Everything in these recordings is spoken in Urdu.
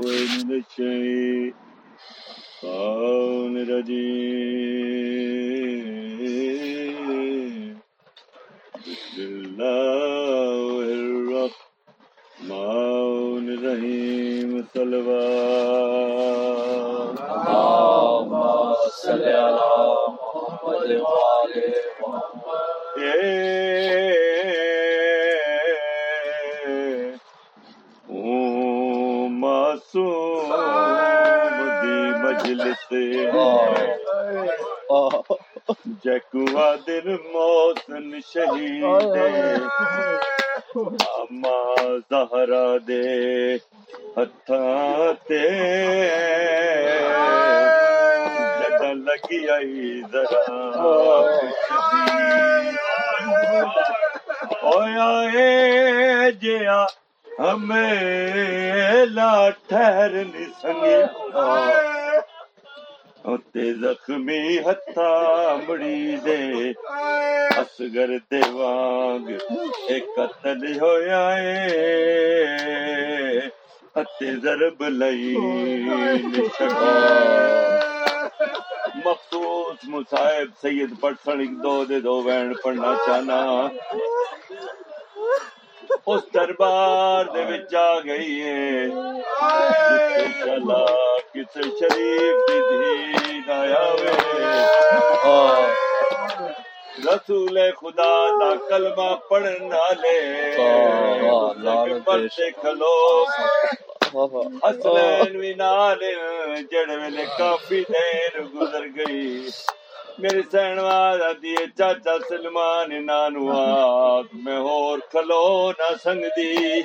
من الشيطان الرجيم بسم الله الرحمن الرحيم صلوات اللهم صل على محمد محمد مجلس جکوا دن موسن شہید اما زہرا دے ہتھاں تے جدا لگی آئی ذرا اویا اے جیا ہمیں لا ٹھہر نہیں تے زخمی ہتھا مڑی دے۔ اصغر دے وانگ ایک قتل ہویا اے۔ اتے ضرب لئی مخصوص مصاحب سید پڑسن ایک دو دے دو وین پڑھنا چاہنا۔ اس دربار دے وچ آ گئی ہے کسے شریف دی رسول خدا دا کلمہ پڑھنا لے پرتے کھلو۔ حسنین بھی نال جڑ ویلے کافی دیر گزر گئی۔ میری سین والا دیے چاچا سلمان نانو آگ۔ میں اور کھلو نہ سنگ دی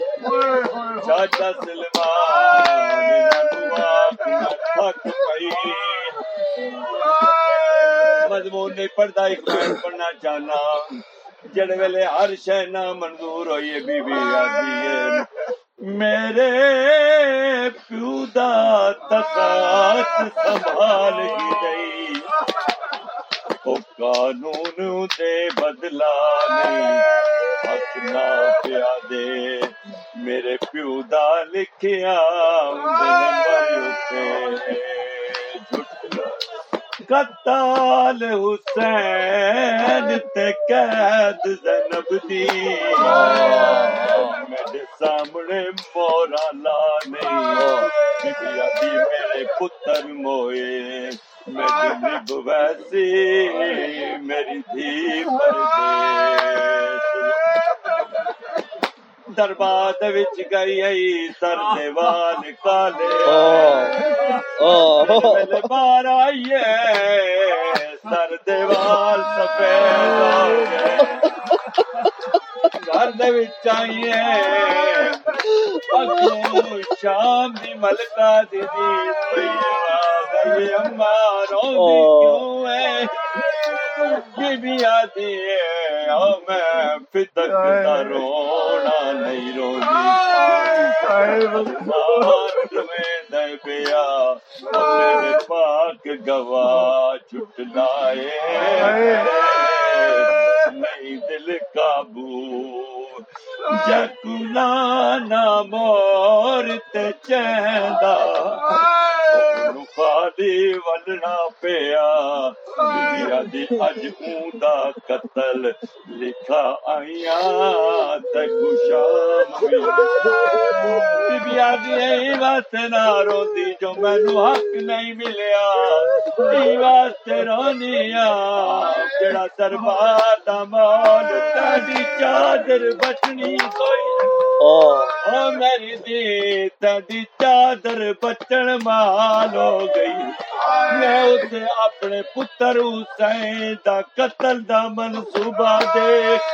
چاچا سلمان نانو آگ نہ تھک پئی۔ مضمون نہیں پڑھتا ایک میں پڑھنا چاہنا۔ جڑ ویلے ہر شے نہ منظور ہوئی بی بی آدھی ہے۔ میرے پیو دا تقات سنبھال ہی گئی۔ او قانون دے بدلا نہیں، حق نہ پیا دے۔ میرے پیو دا لکھیا اندے نمبر اتے قتال حسین تے قید زینب دی. میرے سامنے مورا لا نہیں دی میرے پتر موئے. میری نب ویسی میری دھی پردیس دربار دے وچ گئی ائی سر دے وال کالے۔ بار آئیے سر دے وال سفید گھر دے وچ آئیے اگوں شام دی ملکہ دی دی اما روندی کیوں ہے؟ بی بی آدھی ہے او میں فتک دا نہیں روندی میں پیا میرے پاک گواہ چھٹ لائے نہیں دل قابو جکلا نہ مور تے چیندا ولنا پیا بیا دی اج اوندا قتل لکھا آئیاں تے خوشام بیا دی ای واسطے نہ روندی جو مینوں حق نہیں ملیا ای واسطے رونیا جڑا دربار دا مول تیری چادر بچنی کوئی او میری دی تیری چادر بچن مال ہو گئی میں اسے اپنے پتر حسین دا قتل دا منصوبہ دیکھ